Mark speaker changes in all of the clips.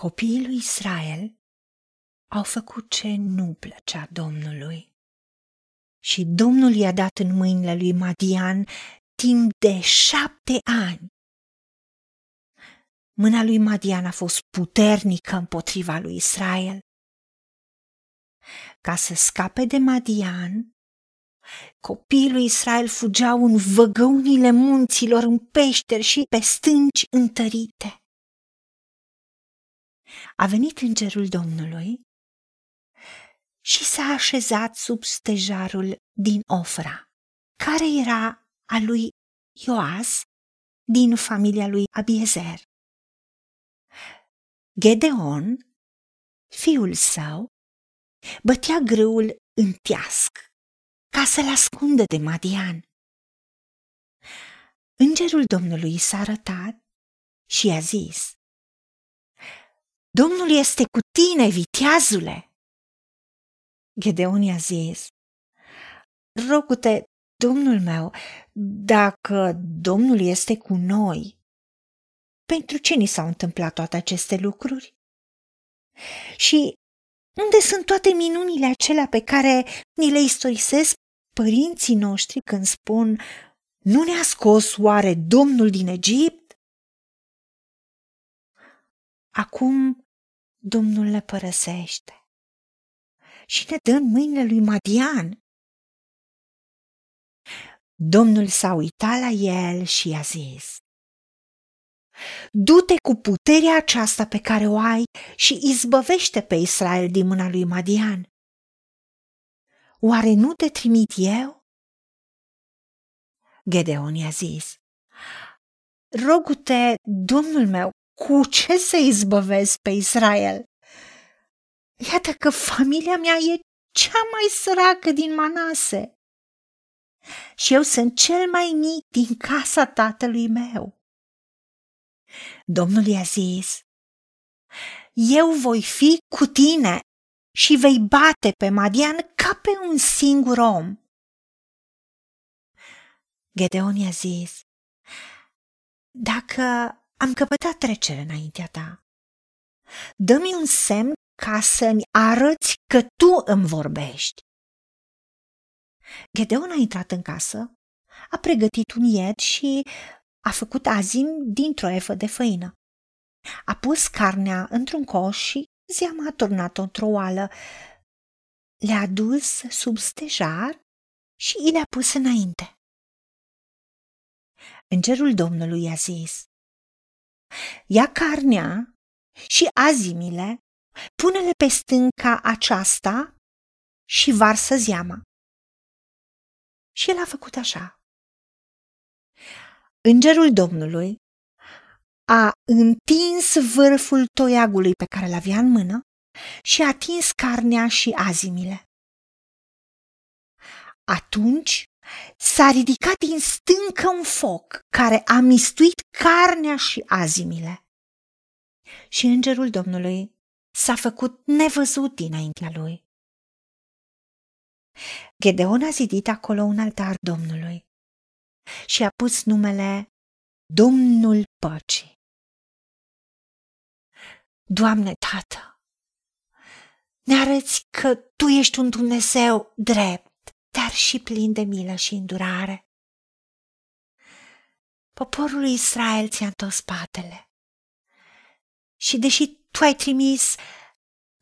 Speaker 1: Copiii lui Israel au făcut ce nu plăcea Domnului. Și Domnul i-a dat în mâinile lui Madian timp de șapte ani. Mâna lui Madian a fost puternică împotriva lui Israel. Ca să scape de Madian, copiii lui Israel fugeau în văgăunile munților, în peșteri și pe stânci întărite. A venit îngerul Domnului și s-a așezat sub stejarul din Ofra, care era a lui Ioas din familia lui Abiezer. Gedeon, fiul său, bătea grâul în teasc ca să-l ascundă de Madian. Îngerul Domnului s-a arătat și i-a zis, Domnul este cu tine, viteazule! Gedeon i-a zis, Rogute, domnul meu, dacă Domnul este cu noi, pentru ce ni s-au întâmplat toate aceste lucruri? Și unde sunt toate minunile acelea pe care ni le istorisesc părinții noștri când spun nu ne-a scos oare Domnul din Egipt? Acum Domnul le părăsește și ne dă în mâinile lui Madian. Domnul s-a uitat la el și i-a zis, Du-te cu puterea aceasta pe care o ai și izbăvește pe Israel din mâna lui Madian. Oare nu te trimit eu? Gedeon i-a zis, Rogu-te, domnul meu, cu ce să izbăvesc pe Israel? Iată că familia mea e cea mai săracă din Manase și eu sunt cel mai mic din casa tatălui meu. Domnul i-a zis, eu voi fi cu tine și vei bate pe Madian ca pe un singur om. Gedeon i-a zis, dacă am căpătat trecere înaintea ta, dă-mi un semn ca să-mi arăți că tu îmi vorbești. Gedeon a intrat în casă, a pregătit un ied și a făcut azim dintr-o efă de făină. A pus carnea într-un coș și zeama a turnat-o într-o oală. Le-a dus sub stejar și i le-a pus înainte. Îngerul Domnului i-a zis, Ia carnea și azimile, pune-le pe stânca aceasta și varsă zeama. Și el a făcut așa. Îngerul Domnului a întins vârful toiagului pe care l-avea în mână și a atins carnea și azimile. Atunci s-a ridicat din stâncă un foc care a mistuit carnea și azimile. Și îngerul Domnului s-a făcut nevăzut dinaintea lui. Gedeon a zidit acolo un altar Domnului și a pus numele Domnul Păcii. Doamne, Tată, ne arăți că Tu ești un Dumnezeu drept, dar și plin de milă și îndurare. Poporul Israel ți-a întors spatele. Și deși Tu ai trimis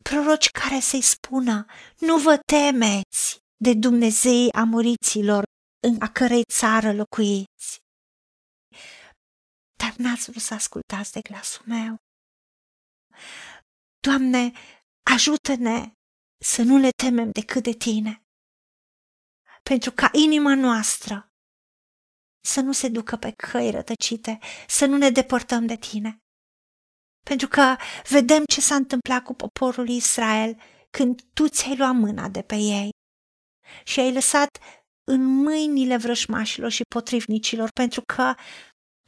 Speaker 1: proroci care să-i spună, nu vă temeți de Dumnezei amoriților în a cărei țară locuiți. Dar n-ați vrut să ascultați de glasul meu. Doamne, ajută-ne să nu ne temem decât de Tine, pentru ca inima noastră să nu se ducă pe căi rătăcite, să nu ne depărtăm de Tine. Pentru că vedem ce s-a întâmplat cu poporul Israel când Tu ți-ai luat mâna de pe ei și ai lăsat în mâinile vrășmașilor și potrivnicilor, pentru că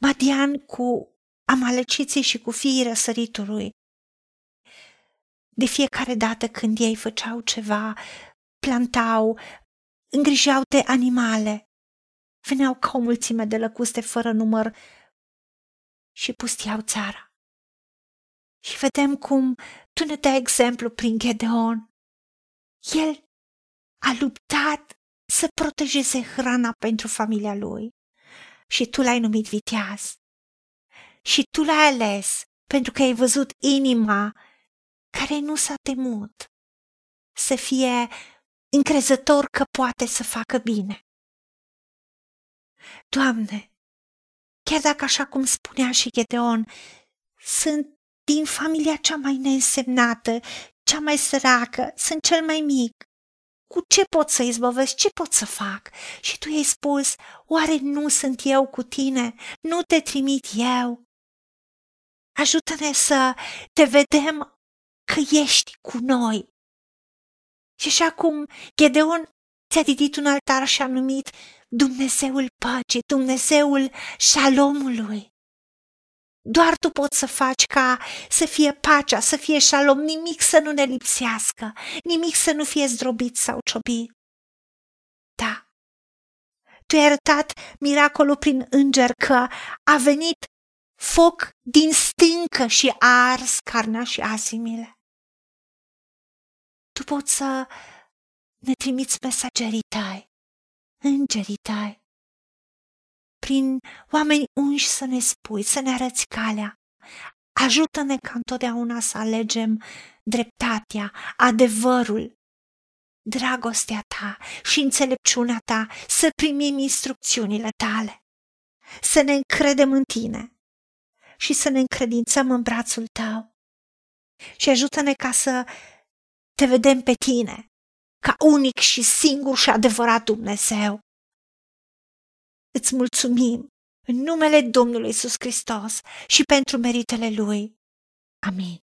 Speaker 1: Madian cu amaleciții și cu fiii răsăritului, de fiecare dată când ei făceau ceva, plantau, îngrijau de animale, veneau ca o mulțime de lăcuste fără număr și pustiau țara. Și vedem cum tu ne dai exemplu prin Gedeon. El a luptat să protejeze hrana pentru familia lui și tu l-ai numit viteaz. Și tu l-ai ales pentru că ai văzut inima care nu s-a temut să fie încrezător că poate să facă bine. Doamne, chiar dacă așa cum spunea și Gedeon, sunt din familia cea mai neînsemnată, cea mai săracă, sunt cel mai mic. Cu ce pot să izbăvesc? Ce pot să fac? Și tu i-ai spus, oare nu sunt eu cu tine? Nu te trimit eu? Ajută-ne să te vedem că ești cu noi. Și așa cum Gedeon ți-a didit un altar și a numit Dumnezeul păcii, Dumnezeul șalomului. Doar tu poți să faci ca să fie pacea, să fie șalom, nimic să nu ne lipsească, nimic să nu fie zdrobit sau ciobit. Da, tu ai arătat miracolul prin înger că a venit foc din stâncă și a ars carnea și asimile. Tu poți să ne trimiți mesagerii tăi, îngerii tăi, prin oameni unși să ne spui, să ne arăți calea. Ajută-ne ca întotdeauna să alegem dreptatea, adevărul, dragostea ta și înțelepciunea ta, să primim instrucțiunile tale, să ne încredem în tine și să ne încredințăm în brațul tău. Și ajută-ne ca să te vedem pe tine, ca unic și singur și adevărat Dumnezeu îți mulțumim în numele Domnului Isus Hristos și pentru meritele Lui. Amin.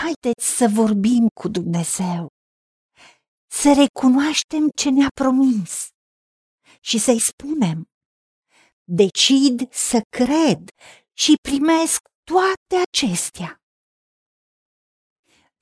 Speaker 1: Haideți să vorbim cu Dumnezeu, să recunoaștem ce ne-a promis și să-i spunem, decid să cred și primesc toate acestea.